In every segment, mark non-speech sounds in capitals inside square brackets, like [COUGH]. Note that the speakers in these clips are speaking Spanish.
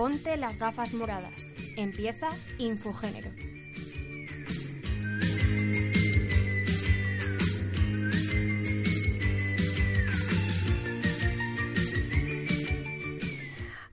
Ponte las gafas moradas. Empieza Infogénero.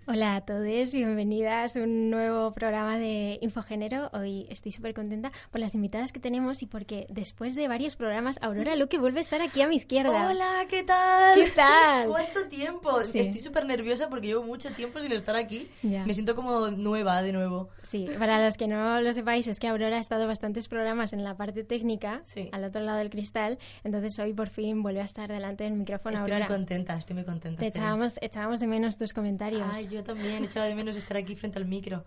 Hola a todos, bienvenidas a un nuevo programa de Infogénero. Hoy estoy súper contenta por las invitadas que tenemos y porque después de varios programas, Aurora Luque vuelve a estar aquí a mi izquierda. Hola, ¿qué tal? ¿Qué tal? [LAUGHS] ¿Cuánto tiempo? Sí. Estoy súper nerviosa porque llevo mucho tiempo sin estar aquí. Ya. Me siento como nueva de nuevo. Sí, para los que no lo sepáis, es que Aurora ha estado bastantes programas en la parte técnica, Sí. al otro lado del cristal, entonces hoy por fin vuelve a estar delante del micrófono estoy Aurora. muy contenta, estoy muy contenta. Te echábamos, echábamos de menos tus comentarios. Ay, yo también echaba de menos estar aquí frente al micro.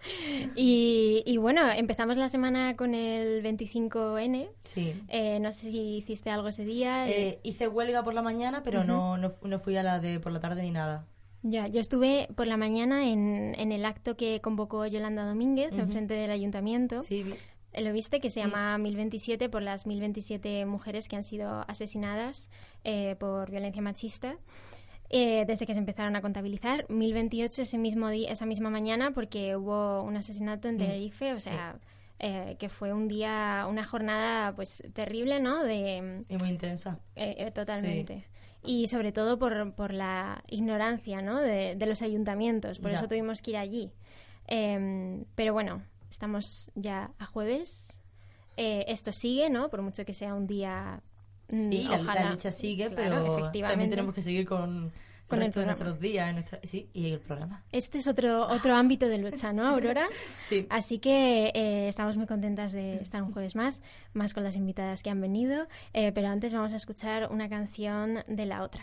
Y, y bueno, empezamos la semana con el 25N. Sí. Eh, no sé si hiciste algo ese día. Eh, hice huelga por la mañana, pero no, no, fu- no fui a la de por la tarde ni nada. Ya, yo estuve por la mañana en, en el acto que convocó Yolanda Domínguez, Ujú. enfrente del ayuntamiento. Sí, Eh, ¿Lo viste? Que se llama 1027 por las 1027 mujeres que han sido asesinadas eh, por violencia machista. Eh, desde que se empezaron a contabilizar, 1028 ese mismo día, esa misma mañana, porque hubo un asesinato en Mm, Tenerife, o sea, eh, que fue un día, una jornada pues terrible, ¿no? De, y muy intensa. eh, eh, totalmente. Y sobre todo por, por la ignorancia ¿no? de, de los ayuntamientos. Por Ya. eso tuvimos que ir allí. Em, pero bueno, estamos ya a jueves. Eh, esto sigue, ¿no? Por mucho que sea un día. Mm, Sí, la, ojalá. la lucha sigue, Claro, pero efectivamente. también tenemos que seguir con, Con el programa. nuestros días. nuestra- sí, y el programa. Este es otro, otro ámbito de lucha, ¿no, Aurora? [LAUGHS] Sí. Así que eh, estamos muy contentas de estar un jueves más, más con las invitadas que han venido. Eh, pero antes vamos a escuchar una canción de la otra.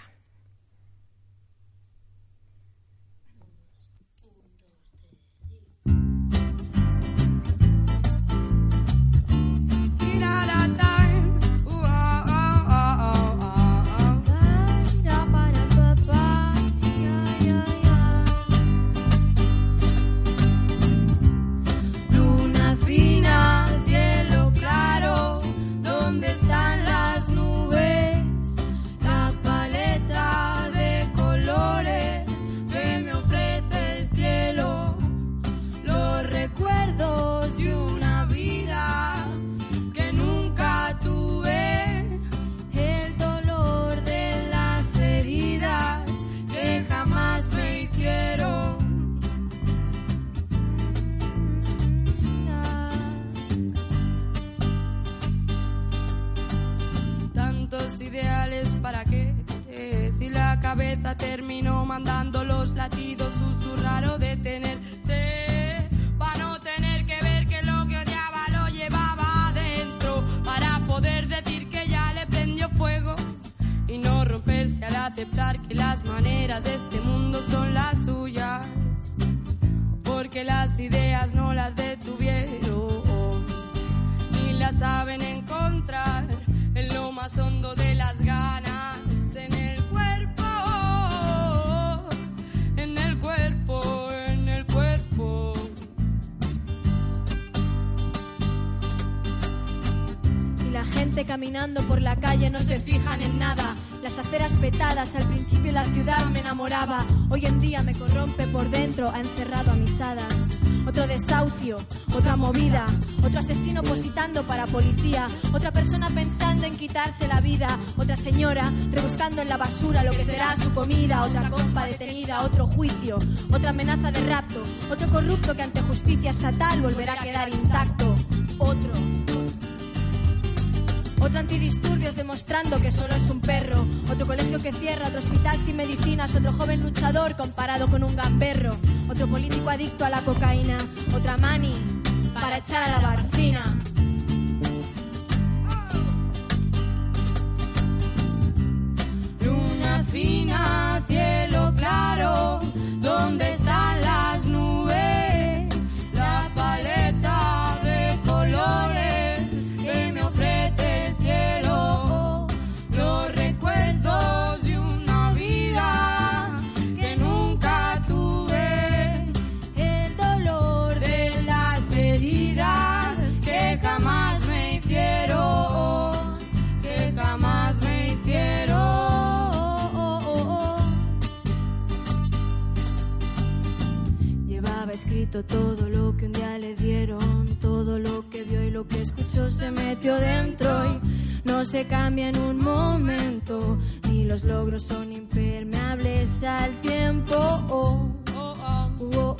Maneras de al principio la ciudad me enamoraba. Hoy en día me corrompe por dentro, ha encerrado a mis hadas. Otro desahucio, otra movida, otro asesino positando para policía, otra persona pensando en quitarse la vida, otra señora rebuscando en la basura lo que será su comida, otra compa detenida, otro juicio, otra amenaza de rapto, otro corrupto que ante justicia estatal volverá a quedar intacto, otro. Otro antidisturbios demostrando que solo es un perro. Otro colegio que cierra, otro hospital sin medicinas, otro joven luchador comparado con un gamberro. Otro político adicto a la cocaína, otra mani para echar a la barcina. Todo lo que un día le dieron, todo lo que vio y lo que escuchó se metió dentro y no se cambia en un momento, ni los logros son impermeables al tiempo. Oh, oh, oh, oh,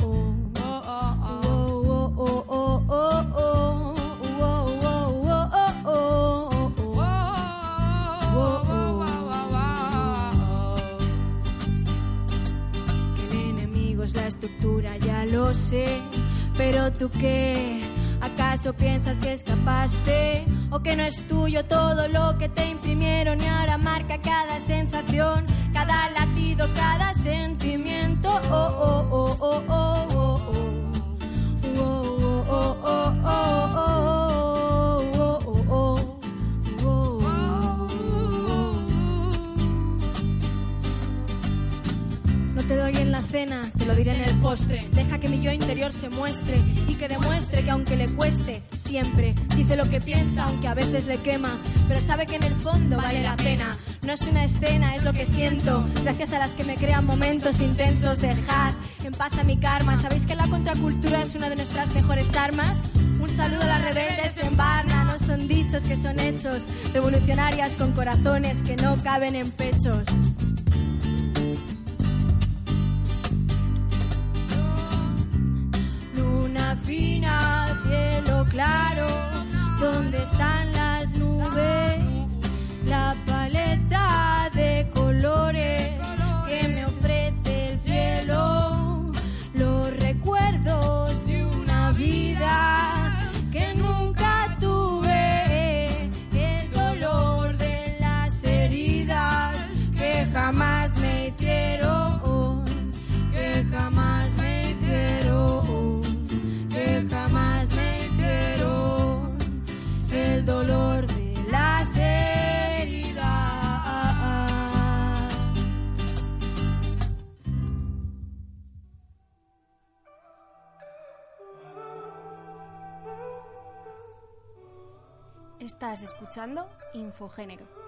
lo sé, pero tú qué, ¿acaso piensas que escapaste? ¿O que no es tuyo todo lo que te imprimieron y ahora marca cada sensación, cada latido, cada sentimiento? Oh, oh, oh, oh, oh, oh, oh, oh, oh, oh, oh, oh. te doy en la cena, te lo diré en el postre. Yo interior se muestre y que demuestre que aunque le cueste, siempre dice lo que piensa, aunque a veces le quema, pero sabe que en el fondo vale la pena. No es una escena, es lo que siento. Gracias a las que me crean momentos intensos, dejar en paz a mi karma. ¿Sabéis que la contracultura es una de nuestras mejores armas? Un saludo a las rebeldes en Barna, no son dichos que son hechos, revolucionarias con corazones que no caben en pechos. Están Estás escuchando Infogénero.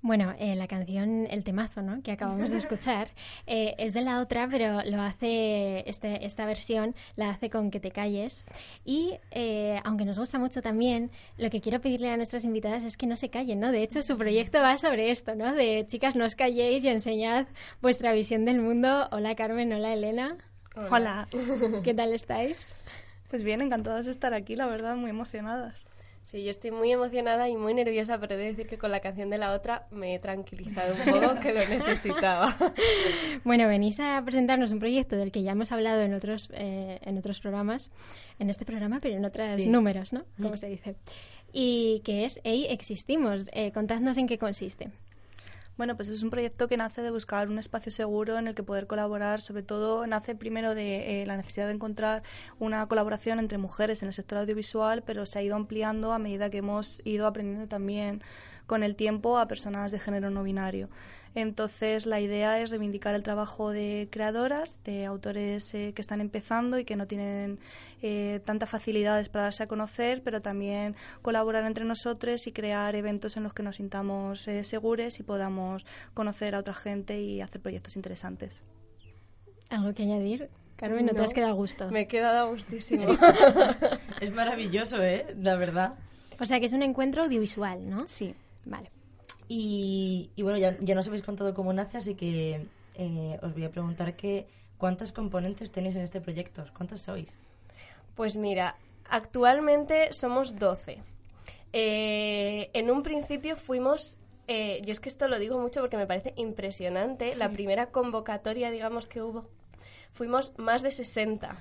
Bueno, eh, la canción, el temazo, ¿no? Que acabamos de [LAUGHS] escuchar, eh, es de la otra, pero lo hace, este, esta versión la hace con Que te calles. Y eh, aunque nos gusta mucho también, lo que quiero pedirle a nuestras invitadas es que no se callen, ¿no? De hecho, su proyecto va sobre esto, ¿no? De chicas, no os calléis y enseñad vuestra visión del mundo. Hola Carmen, hola Elena. Hola. ¿Qué tal estáis? Pues bien, encantadas de estar aquí, la verdad, muy emocionadas. Sí, yo estoy muy emocionada y muy nerviosa, pero he de decir que con la canción de la otra me he tranquilizado un poco, que lo necesitaba. [LAUGHS] bueno, venís a presentarnos un proyecto del que ya hemos hablado en otros, eh, en otros programas, en este programa, pero en otros números, ¿no? Como mm. se dice. Y que es Ey, existimos. Eh, contadnos en qué consiste. Bueno, pues es un proyecto que nace de buscar un espacio seguro en el que poder colaborar. Sobre todo nace primero de eh, la necesidad de encontrar una colaboración entre mujeres en el sector audiovisual, pero se ha ido ampliando a medida que hemos ido aprendiendo también con el tiempo a personas de género no binario. Entonces, la idea es reivindicar el trabajo de creadoras, de autores eh, que están empezando y que no tienen eh, tantas facilidades para darse a conocer, pero también colaborar entre nosotros y crear eventos en los que nos sintamos eh, seguros y podamos conocer a otra gente y hacer proyectos interesantes. ¿Algo que añadir? Carmen, ¿no, te has quedado a gusto? Me he quedado a gustísimo. [LAUGHS] es maravilloso, ¿eh? La verdad. O sea, que es un encuentro audiovisual, ¿no? Sí. Vale. Y, bueno, ya, ya nos habéis contado cómo nace, así que eh, os voy a preguntar que, ¿cuántas componentes tenéis en este proyecto? ¿Cuántas sois? Pues mira, actualmente somos 12. Eh, en un principio fuimos eh, yo es que esto lo digo mucho porque me parece impresionante. La primera convocatoria, digamos, que hubo, fuimos más de 60.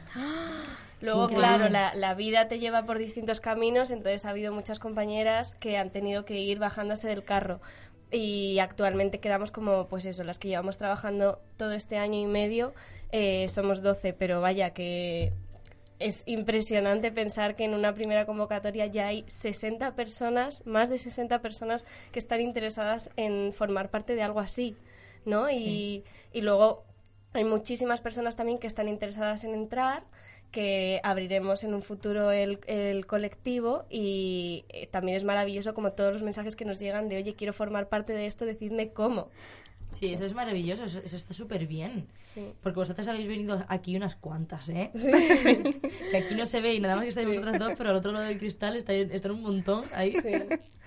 Luego, claro, la, la, vida te lleva por distintos caminos, entonces ha habido muchas compañeras que han tenido que ir bajándose del carro. Y actualmente quedamos como, pues eso, las que llevamos trabajando todo este año y medio, eh, somos 12, pero vaya que es impresionante pensar que en una primera convocatoria ya hay 60 personas, más de 60 personas que están interesadas en formar parte de algo así, ¿no? Y, y luego hay muchísimas personas también que están interesadas en entrar, que abriremos en un futuro el, el colectivo y eh, también es maravilloso como todos los mensajes que nos llegan de, oye, quiero formar parte de esto, decidme cómo. Sí, eso es maravilloso, eso, eso está súper bien. Porque vosotras habéis venido aquí unas cuantas, ¿eh? [LAUGHS] que aquí no se ve y nada más que estáis vosotras dos, pero al otro lado del cristal está, están un montón ahí. [LAUGHS]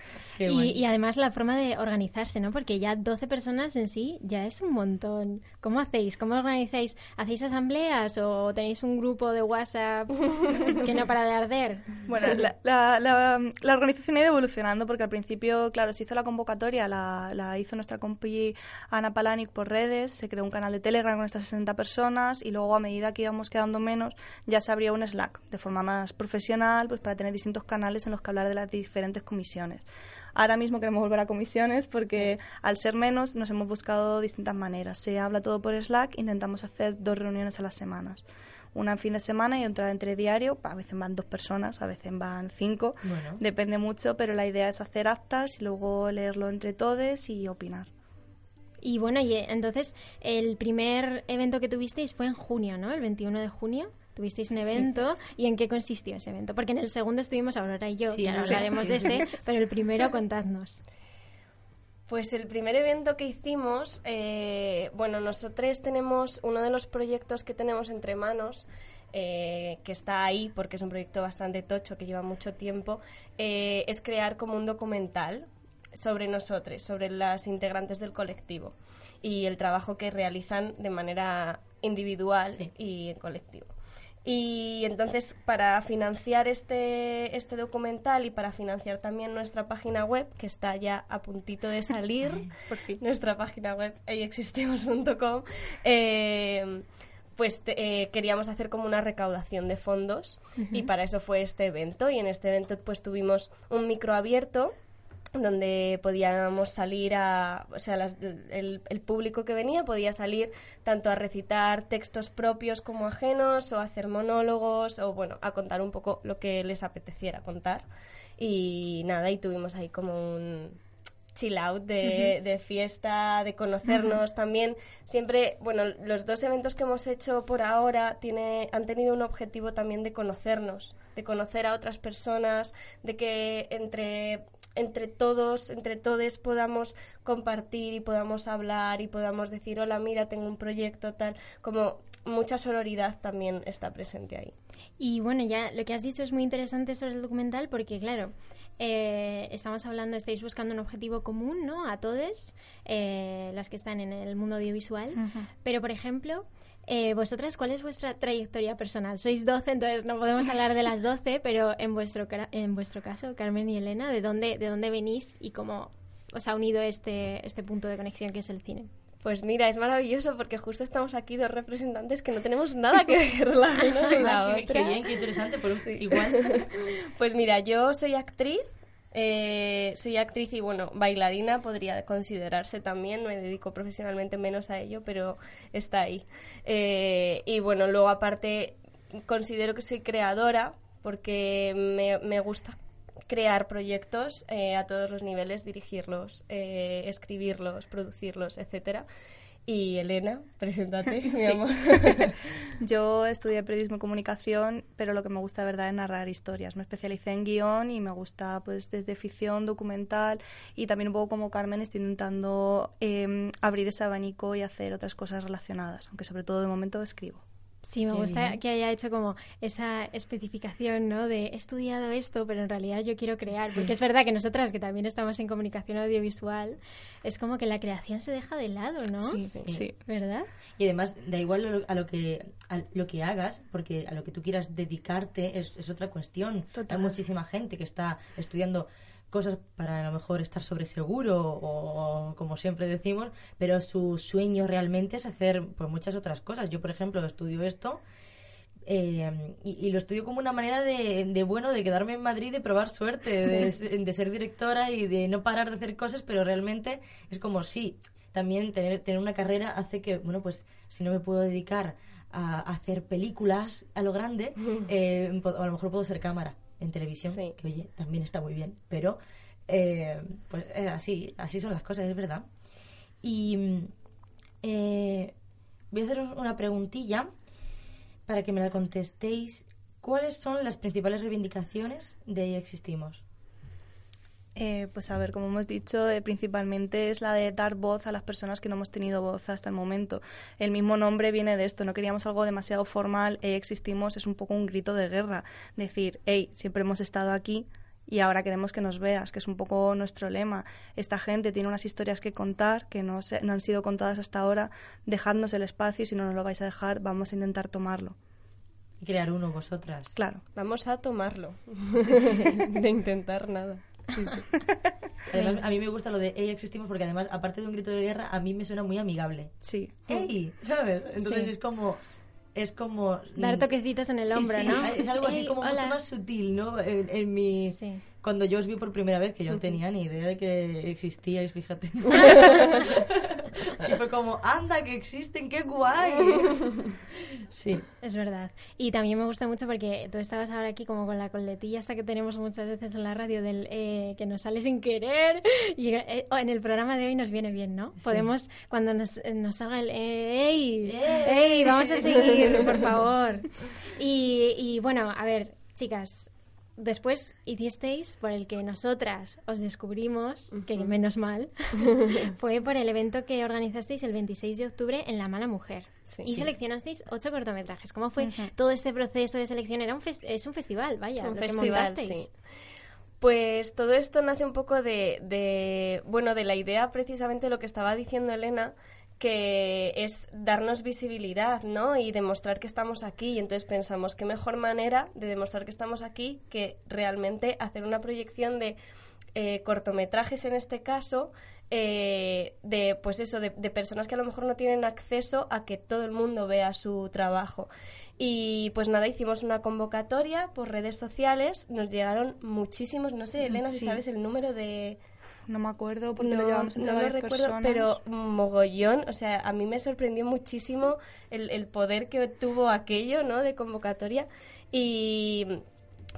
Y, y, además la forma de organizarse, ¿no? Porque ya 12 personas en sí ya es un montón. ¿Cómo hacéis? ¿Cómo organizáis? ¿Hacéis asambleas o tenéis un grupo de WhatsApp [LAUGHS] que no para de arder? Bueno, la, la, la, organización ha ido evolucionando porque al principio, claro, se hizo la convocatoria, la, la hizo nuestra compi Ana Palanic por redes, se creó un canal de Telegram con estas 60 personas y luego a medida que íbamos quedando menos ya se abrió un Slack de forma más profesional pues para tener distintos canales en los que hablar de las diferentes comisiones. Ahora mismo queremos volver a comisiones porque al ser menos nos hemos buscado distintas maneras. Se habla todo por Slack, intentamos hacer dos reuniones a las semanas. Una en fin de semana y otra entre diario. A veces van dos personas, a veces van cinco. Depende mucho, pero la idea es hacer actas y luego leerlo entre todos y opinar. Y bueno, y entonces el primer evento que tuvisteis fue en junio, ¿no? El 21 de junio. Tuvisteis un evento y en qué consistió ese evento. Porque en el segundo estuvimos Aurora y yo, ya hablaremos de ese, pero el primero contadnos. Pues el primer evento que hicimos, eh, bueno, nosotros tenemos uno de los proyectos que tenemos entre manos, eh, que está ahí porque es un proyecto bastante tocho que lleva mucho tiempo, eh, es crear como un documental sobre nosotros, sobre las integrantes del colectivo y el trabajo que realizan de manera individual y en colectivo. Y entonces, para financiar este, este documental y para financiar también nuestra página web, que está ya a puntito de salir, [LAUGHS] por fin, nuestra página web, existimos.com, eh, pues eh, queríamos hacer como una recaudación de fondos y para eso fue este evento. Y en este evento pues tuvimos un micro abierto donde podíamos salir a, o sea, el, el, público que venía podía salir tanto a recitar textos propios como ajenos o a hacer monólogos o bueno, a contar un poco lo que les apeteciera contar. Y nada, y tuvimos ahí como un chill out de, de fiesta, de conocernos también. Siempre, bueno, los dos eventos que hemos hecho por ahora tiene, han tenido un objetivo también de conocernos, de conocer a otras personas, de que entre entre todos, entre todos podamos compartir y podamos hablar y podamos decir, hola, mira, tengo un proyecto, tal, como mucha sororidad también está presente ahí. Y bueno, ya lo que has dicho es muy interesante sobre el documental porque, claro, eh, estamos hablando, estáis buscando un objetivo común, ¿no? A todos, eh, las que están en el mundo audiovisual. Pero, por ejemplo, eh, vosotras, ¿cuál es vuestra trayectoria personal? Sois 12, entonces no podemos hablar de las 12, [LAUGHS] pero en vuestro, en vuestro caso, Carmen y Elena, ¿de dónde, ¿de dónde venís y cómo os ha unido este, este punto de conexión que es el cine? Pues mira, es maravilloso porque justo estamos aquí dos representantes que no tenemos nada que ver la [LAUGHS] una con la otra. Qué bien, qué interesante, por igual. [LAUGHS] Pues mira, yo soy actriz, eh, soy actriz y bueno, bailarina podría considerarse también, me dedico profesionalmente menos a ello, pero está ahí. Eh, y bueno, luego aparte considero que soy creadora porque me, gusta crear proyectos eh, a todos los niveles, dirigirlos, eh, escribirlos, producirlos, etcétera. Y Elena, preséntate, [LAUGHS] mi amor. [LAUGHS] Yo estudié periodismo y comunicación, pero lo que me gusta de verdad es narrar historias. Me especialicé en guion y me gusta pues desde ficción, documental y también un poco como Carmen estoy intentando em, abrir ese abanico y hacer otras cosas relacionadas, aunque sobre todo de momento escribo. Sí, me gusta que haya hecho como esa especificación, ¿no? De he estudiado esto, pero en realidad yo quiero crear. Porque es verdad que nosotras, que también estamos en comunicación audiovisual, es como que la creación se deja de lado, ¿no? Sí, sí. ¿Verdad? Y además, da igual a lo que, a lo que hagas, porque a lo que tú quieras dedicarte es, es otra cuestión. Hay muchísima gente que está estudiando cosas para a lo mejor estar sobre seguro o, como siempre decimos, pero su sueño realmente es hacer pues muchas otras cosas. Yo, por ejemplo, estudio esto eh, y, lo estudio como una manera de, bueno, de quedarme en Madrid, de probar suerte, de, ser directora y de no parar de hacer cosas, pero realmente es como sí, también tener, tener una carrera hace que, bueno, pues si no me puedo dedicar a, hacer películas a lo grande, eh, a lo mejor puedo ser cámara en televisión, que oye, también está muy bien, pero eh, pues así, así son las cosas, es verdad. Y eh, voy a hacer una preguntilla para que me la contestéis. ¿Cuáles son las principales reivindicaciones de Existimos? Eh, pues a ver, como hemos dicho, eh, principalmente es la de dar voz a las personas que no hemos tenido voz hasta el momento. El mismo nombre viene de esto, no queríamos algo demasiado formal, eh, existimos, es un poco un grito de guerra. Decir, hey, siempre hemos estado aquí y ahora queremos que nos veas, que es un poco nuestro lema. Esta gente tiene unas historias que contar que no, se, no han sido contadas hasta ahora, dejadnos el espacio y si no nos lo vais a dejar, vamos a intentar tomarlo. Y crear uno vosotras. Claro. Vamos a tomarlo. [LAUGHS] de intentar nada. [LAUGHS] Además, a mí me gusta lo de ella existimos porque además, aparte de un grito de guerra, a mí me suena muy amigable. Sí. ¡Ey! ¿Sabes? Entonces es como... Es como... Dar toquecitos en el Sí, hombro, sí, ¿no? Es algo así Ey, como mucho hola. más sutil, ¿no? En, en mi... Sí. Cuando yo os vi por primera vez, que yo no tenía ni idea de que existíais, fíjate. [LAUGHS] [LAUGHS] y fue como, anda, que existen, qué guay. [LAUGHS] sí. Es verdad. Y también me gusta mucho porque tú estabas ahora aquí como con la coletilla hasta que tenemos muchas veces en la radio del eh, que nos sale sin querer. Y eh, en el programa de hoy nos viene bien, ¿no? Podemos, cuando nos, eh, nos salga el eh, ¡Ey! ¡Ey! Vamos a seguir, por [LAUGHS] favor. Y, y bueno, a ver, chicas. Después hicisteis por el que nosotras os descubrimos, que menos mal, [LAUGHS] [LAUGHS] fue por el evento que organizasteis el 26 de octubre en La Mala Mujer. Sí. y Sí. seleccionasteis ocho cortometrajes. ¿Cómo fue todo este proceso de selección? Era un es un festival, vaya, Un lo que festival, montasteis. sí. Pues todo esto nace un poco de, de, bueno, de la idea precisamente de lo que estaba diciendo Elena, que es darnos visibilidad, ¿no? Y demostrar que estamos aquí. Y entonces pensamos, qué mejor manera de demostrar que estamos aquí que realmente hacer una proyección de eh, cortometrajes en este caso, eh, de pues eso, de, de personas que a lo mejor no tienen acceso a que todo el mundo vea su trabajo. Y pues nada, hicimos una convocatoria por redes sociales, nos llegaron muchísimos, no sé, Elena, si Sí. sabes el número de... No me acuerdo porque no, lo llevamos entre no lo recuerdo, personas. pero mogollón, o sea, a mí me sorprendió muchísimo el, el poder que tuvo aquello, ¿no? De convocatoria. Y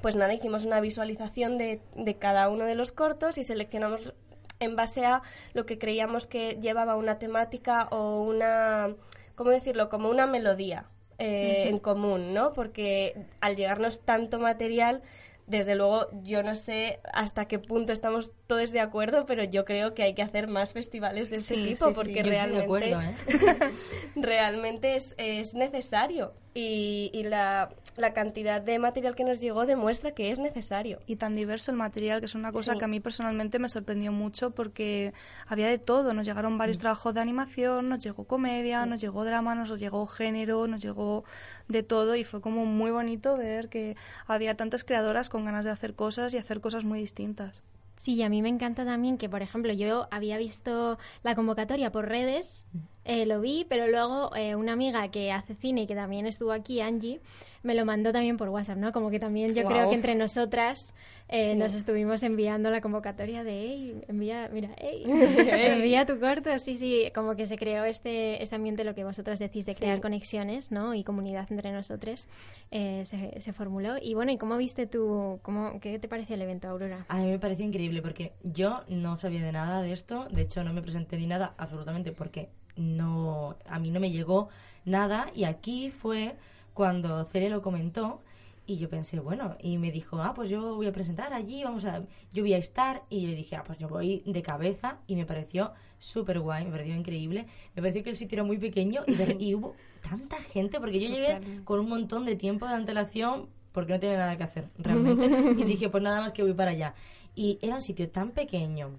pues nada, hicimos una visualización de, de cada uno de los cortos y seleccionamos en base a lo que creíamos que llevaba una temática o una, ¿cómo decirlo? Como una melodía eh, en común, ¿no? Porque al llegarnos tanto material, desde luego yo no sé hasta qué punto estamos todos de acuerdo, pero yo creo que hay que hacer más festivales de este Sí, tipo sí, sí. porque realmente acuerdo, ¿eh? [LAUGHS] realmente es, es necesario y, y la, la cantidad de material que nos llegó demuestra que es necesario. y tan diverso el material, que es una cosa Sí. que a mí personalmente me sorprendió mucho porque había de todo. Nos llegaron varios trabajos de animación, nos llegó comedia, nos llegó drama, nos llegó género, nos llegó de todo y fue como muy bonito ver que había tantas creadoras con ganas de hacer cosas y hacer cosas muy distintas. Sí, y a mí me encanta también que, por ejemplo, yo había visto la convocatoria por redes, eh, lo vi, pero luego eh, una amiga que hace cine y que también estuvo aquí, Angie, me lo mandó también por WhatsApp, ¿no? Como que también yo creo que entre nosotras eh, nos estuvimos enviando la convocatoria de, hey, envía, mira, hey, [LAUGHS] envía tu corto. Sí, sí, como que se creó este, este ambiente, lo que vosotras decís, de crear Sí. conexiones, ¿no? Y comunidad entre nosotros, eh, se, se formuló. Y bueno, ¿y cómo viste tú, cómo, qué te pareció el evento, Aurora? A mí me pareció increíble porque yo no sabía de nada de esto, de hecho no me presenté ni nada absolutamente porque no a mí no me llegó nada y aquí fue cuando Cere lo comentó y yo pensé, bueno, y me dijo, ah, pues yo voy a presentar allí, vamos a, yo voy a estar, y le dije, ah, pues yo voy de cabeza, y me pareció súper guay, me pareció increíble, me pareció que el sitio era muy pequeño, y, hubo tanta gente, porque yo llegué con un montón de tiempo de antelación, porque no tenía nada que hacer, realmente, [LAUGHS] y dije, pues nada más que voy para allá. Y era un sitio tan pequeño,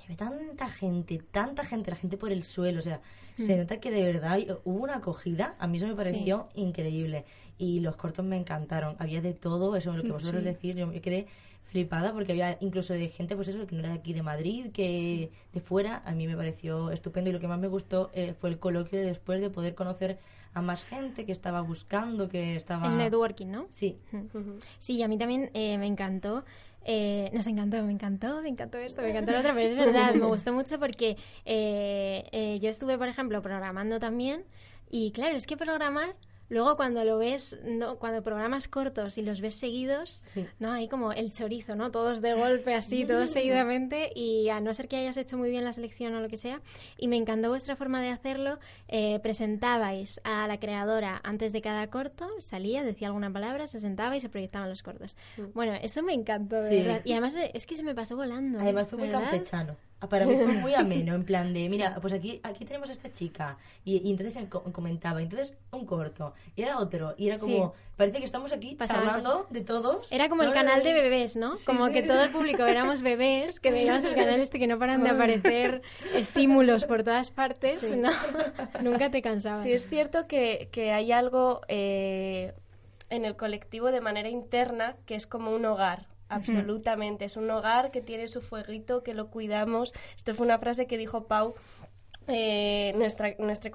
Llevé tanta gente, tanta gente, la gente por el suelo, o sea, se Mm. nota que de verdad hubo una acogida, a mí eso me pareció increíble. Y los cortos me encantaron, había de todo, eso lo que vosotros Sí. decís, yo me quedé flipada porque había incluso de gente, pues eso, que no era de aquí de Madrid, que de fuera, a mí me pareció estupendo y lo que más me gustó eh, fue el coloquio de después de poder conocer a más gente que estaba buscando, que estaba... El networking, ¿no? Sí, [LAUGHS] Sí, y a mí también eh, me encantó. eh, nos encantó, me encantó, me encantó esto, me encantó lo otro, pero es verdad, me [LAUGHS] gustó mucho porque eh, eh, yo estuve, por ejemplo, programando también y claro, es que programar luego cuando lo ves, no, cuando programas cortos y los ves seguidos, ¿no? Ahí como el chorizo, ¿no? Todos de golpe así, [LAUGHS] todos seguidamente y a no ser que hayas hecho muy bien la selección o lo que sea. Y me encantó vuestra forma de hacerlo. Eh, presentabais a la creadora antes de cada corto, salía, decía alguna palabra, se sentaba y se proyectaban los cortos. Bueno, eso me encantó, verdad. Y además es que se me pasó volando. Además fue muy campechano. Ah, para mí fue muy [LAUGHS] ameno, en plan de, mira, pues aquí aquí tenemos a esta chica. Y, entonces él comentaba, entonces un corto, y era otro, y era como, parece que estamos aquí charlando de todos. Era como el canal de bebés, ¿no? como que todo el público éramos bebés, que veíamos el canal este que no paran de aparecer estímulos por todas partes, ¿no? [LAUGHS] Nunca te cansabas. Sí, es cierto que, que hay algo eh, en el colectivo de manera interna que es como un hogar absolutamente. Es un hogar que tiene su fueguito, que lo cuidamos. Esto fue una frase que dijo Pau, eh, nuestra, nuestra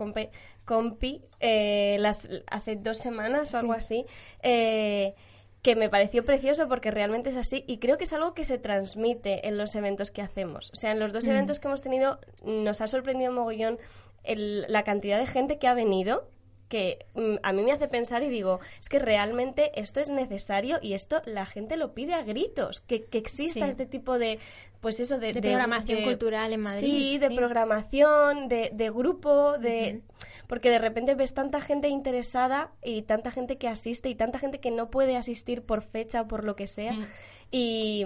compi, eh, las, hace dos semanas o algo así. Eh, que me pareció precioso porque realmente es así y creo que es algo que se transmite en los eventos que hacemos. O sea, en los dos mm. eventos que hemos tenido nos ha sorprendido mogollón la cantidad de gente que ha venido que mm, a mí me hace pensar y digo, es que realmente esto es necesario y esto la gente lo pide a gritos, que, exista este tipo de, pues eso, de, programación cultural en Madrid. Sí, de programación, de, grupo, de... Porque de repente ves tanta gente interesada y tanta gente que asiste y tanta gente que no puede asistir por fecha o por lo que sea. Mm. Y,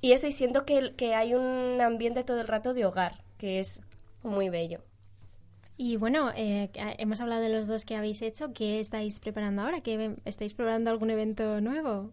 y eso, y siento que, que hay un ambiente todo el rato de hogar, que es muy bello. Y bueno, eh, hemos hablado de los dos que habéis hecho. ¿Qué estáis preparando ahora? ¿Que ¿Estáis preparando algún evento nuevo?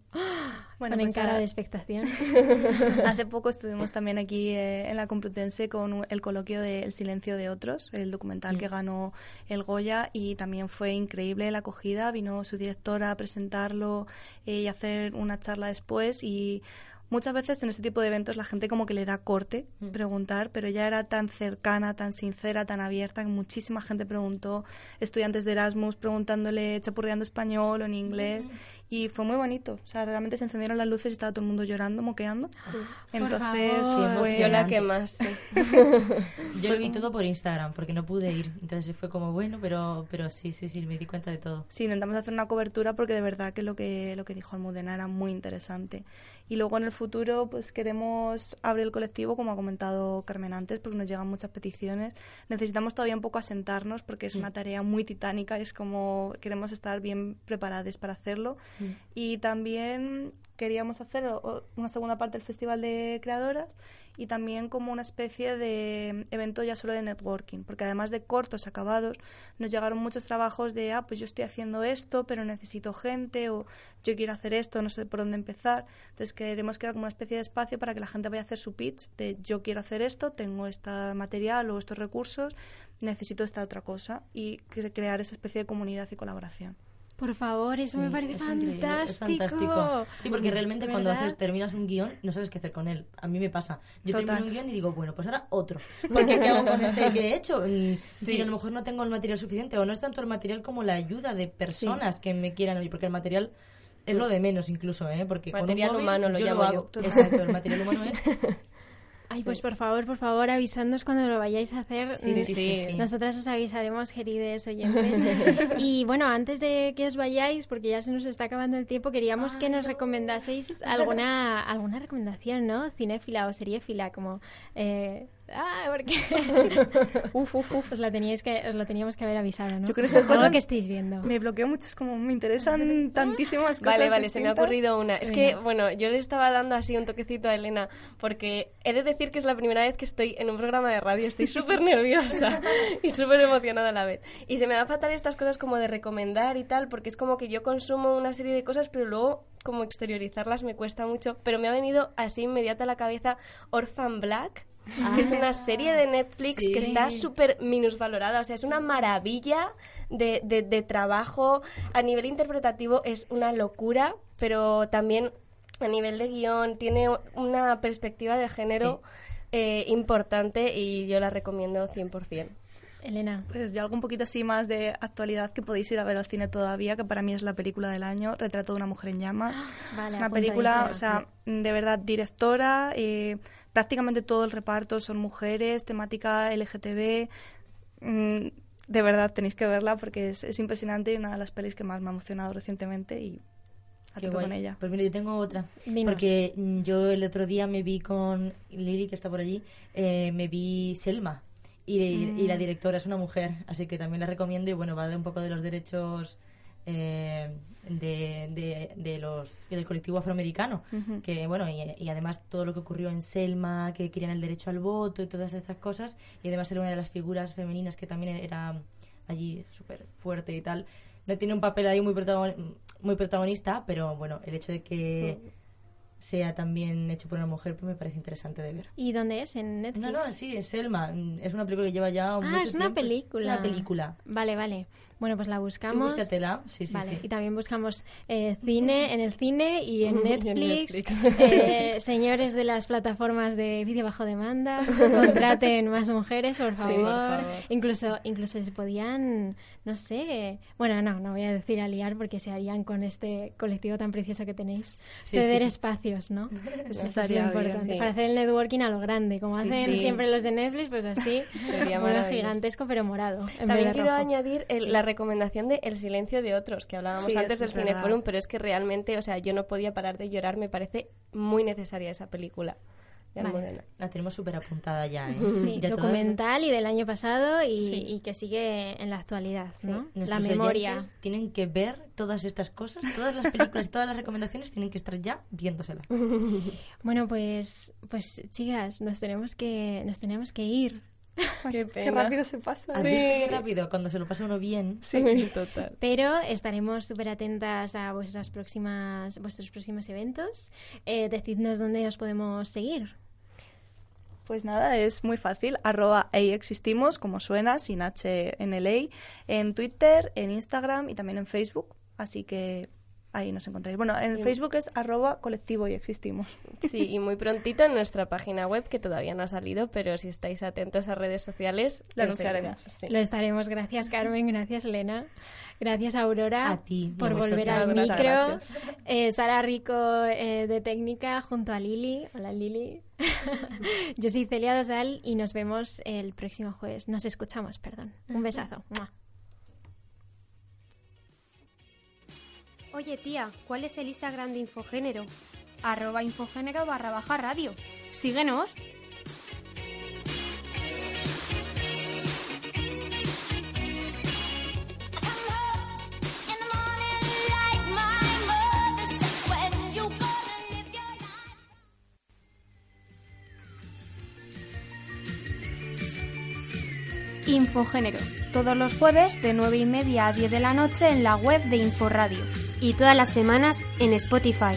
Bueno, en pues cara de expectación. [LAUGHS] Hace poco estuvimos también aquí eh, en la Complutense con el coloquio de El silencio de otros, el documental que ganó el Goya y también fue increíble la acogida. Vino su directora a presentarlo eh, y hacer una charla después y Muchas veces en este tipo de eventos la gente como que le da corte mm. preguntar, pero ya era tan cercana, tan sincera, tan abierta que muchísima gente preguntó, estudiantes de Erasmus preguntándole chapurreando español o en inglés. Mm y fue muy bonito. O sea, realmente se encendieron las luces y estaba todo el mundo llorando, moqueando. Entonces, fue... Yo la que más, [LAUGHS] Yo lo vi todo por Instagram porque no pude ir. Entonces fue como bueno, pero pero sí, sí, sí, me di cuenta de todo. Sí, intentamos hacer una cobertura porque de verdad que lo que lo que dijo Almudena era muy interesante. Y luego en el futuro pues queremos abrir el colectivo, como ha comentado Carmen antes, porque nos llegan muchas peticiones. Necesitamos todavía un poco asentarnos porque es una tarea muy titánica, es como queremos estar bien preparados para hacerlo Y también queríamos hacer una segunda parte del Festival de Creadoras y también como una especie de evento ya solo de networking, porque además de cortos acabados, nos llegaron muchos trabajos de, ah, pues yo estoy haciendo esto, pero necesito gente, o yo quiero hacer esto, no sé por dónde empezar. Entonces queremos crear como una especie de espacio para que la gente vaya a hacer su pitch de yo quiero hacer esto, tengo este material o estos recursos, necesito esta otra cosa, y crear esa especie de comunidad y colaboración. Por favor, eso me parece fantástico. Sí, porque realmente cuando haces, terminas un guion, no sabes qué hacer con él. A mí me pasa. Yo termino un guion y digo, bueno, pues ahora otro. Porque ¿qué hago con este que he hecho? Mm, [LAUGHS] si a lo mejor no tengo el material suficiente, o no es tanto el material como la ayuda de personas que me quieran oír, porque el material es lo de menos incluso, ¿eh? Porque material con un humano lo yo llamo hago. Exacto, el material humano es [LAUGHS] Ay, pues por favor, por favor, avisadnos cuando lo vayáis a hacer. Sí, sí, sí. Nosotras os avisaremos, queridos oyentes. [LAUGHS] y bueno, antes de que os vayáis, porque ya se nos está acabando el tiempo, queríamos que nos recomendaseis alguna alguna recomendación, ¿no? Cinéfila o seriéfila, como eh, Ah, porque. [LAUGHS] uf, uf, uf. Os, la teníais que, os lo teníamos que haber avisado, ¿no? Yo creo que Algo que estáis viendo. Me bloqueo mucho, es como me interesan tantísimas cosas. Vale, vale, se me ha ocurrido una. Es que, bueno, yo le estaba dando así un toquecito a Elena, porque he de decir que es la primera vez que estoy en un programa de radio. Estoy súper nerviosa [LAUGHS] y súper emocionada a la vez. Y se me da fatal estas cosas como de recomendar y tal, porque es como que yo consumo una serie de cosas, pero luego como exteriorizarlas me cuesta mucho. Pero me ha venido así inmediata a la cabeza Orphan Black es una serie de Netflix que está súper minusvalorada. O sea, es una maravilla de, de, trabajo. A nivel interpretativo es una locura, pero también a nivel de guion tiene una perspectiva de género eh, importante y yo la recomiendo 100%. Elena. Pues ya algo un poquito así más de actualidad que podéis ir a ver al cine todavía, que para mí es la película del año, Retrato de una mujer en llama. es una película, o sea, de verdad, directora, eh, prácticamente todo el reparto son mujeres, temática LGTB. Mm, de verdad tenéis que verla porque es, es impresionante y una de las pelis que más me ha emocionado recientemente y a Qué con ella. Pues mira, yo tengo otra. Dinos. Porque mm, yo el otro día me vi con Lili, que está por allí, eh, me vi Selma. Y, y la directora es una mujer, así que también la recomiendo. Y bueno, va de un poco de los derechos eh, de, de, de los del colectivo afroamericano. Que bueno, y, y además todo lo que ocurrió en Selma, que querían el derecho al voto y todas estas cosas. Y además era una de las figuras femeninas que también era allí súper fuerte y tal. No tiene un papel ahí muy, protagon- muy protagonista, pero bueno, el hecho de que sea también hecho por una mujer pues me parece interesante de ver. ¿Y dónde es? ¿En Netflix? No, no, sí, es Selma. Mm, Es una película que lleva ya un Ah, es una tiempo. película. Es una película. Vale, vale. Bueno, pues la Tú buscamos. búscatela. Sí, sí, vale, sí. y también buscamos eh, cine en el cine y en [LAUGHS] Y en Netflix. Eh, señores de las plataformas de vídeo bajo demanda, contraten más mujeres, por Sí, favor. por favor. Incluso, incluso se podían, no sé, bueno, no, no voy a decir aliar porque se harían con este colectivo tan precioso que tenéis. Sí, Ceder sí, espacios, ¿no? Eso es bien, importante. Para hacer el networking a lo grande, como hacen siempre los de Netflix, pues así. Sería bueno, gigantesco, pero morado. También quiero añadir el- la recomendación de El silencio de otros, que hablábamos Sí, antes del. Cineforum, pero es que realmente, o sea, yo no podía parar de llorar, me parece muy necesaria esa película Vale. La tenemos súper apuntada ya, ¿eh? Sí, Ya todas- documental y del año pasado y, Sí. y que sigue en la actualidad, ¿no? La memoria. tienen que ver todas estas cosas, todas las películas, todas las recomendaciones tienen que estar ya viéndoselas. [LAUGHS] Bueno, pues, pues chicas, nos tenemos que, nos tenemos que ir. Qué Qué pena. rápido se pasa. ¿Has visto qué rápido? Cuando se lo pasa uno bien. Sí, [LAUGHS] total. Pero estaremos súper atentas a vuestras próximas, vuestros próximos eventos. Eh, decidnos dónde os podemos seguir. Pues nada, es muy fácil. Arroba ahí existimos, como suena, sin H en el A, en Twitter, en Instagram y también en Facebook. Así que ahí nos encontráis. Bueno, en Facebook es arroba colectivo y existimos. [LAUGHS] Sí, y muy prontito en nuestra página web, que todavía no ha salido, pero si estáis atentos a redes sociales, Lo anunciaremos. sí. Lo estaremos. Gracias, Carmen. Gracias, Elena. Gracias, Aurora. A ti, Por volver al micro. Eh, Sara Rico eh, de técnica junto a Lili. Hola, Lili. [LAUGHS] Yo soy Celia Dosal y nos vemos el próximo jueves. Nos escuchamos, perdón. Un besazo. Oye, tía, ¿cuál es el Instagram de Infogénero? arroba infogénero barra baja radio. Síguenos. Infogénero. Todos los jueves de 9 y media a 10 de la noche en la web de Inforadio. Y todas las semanas en Spotify.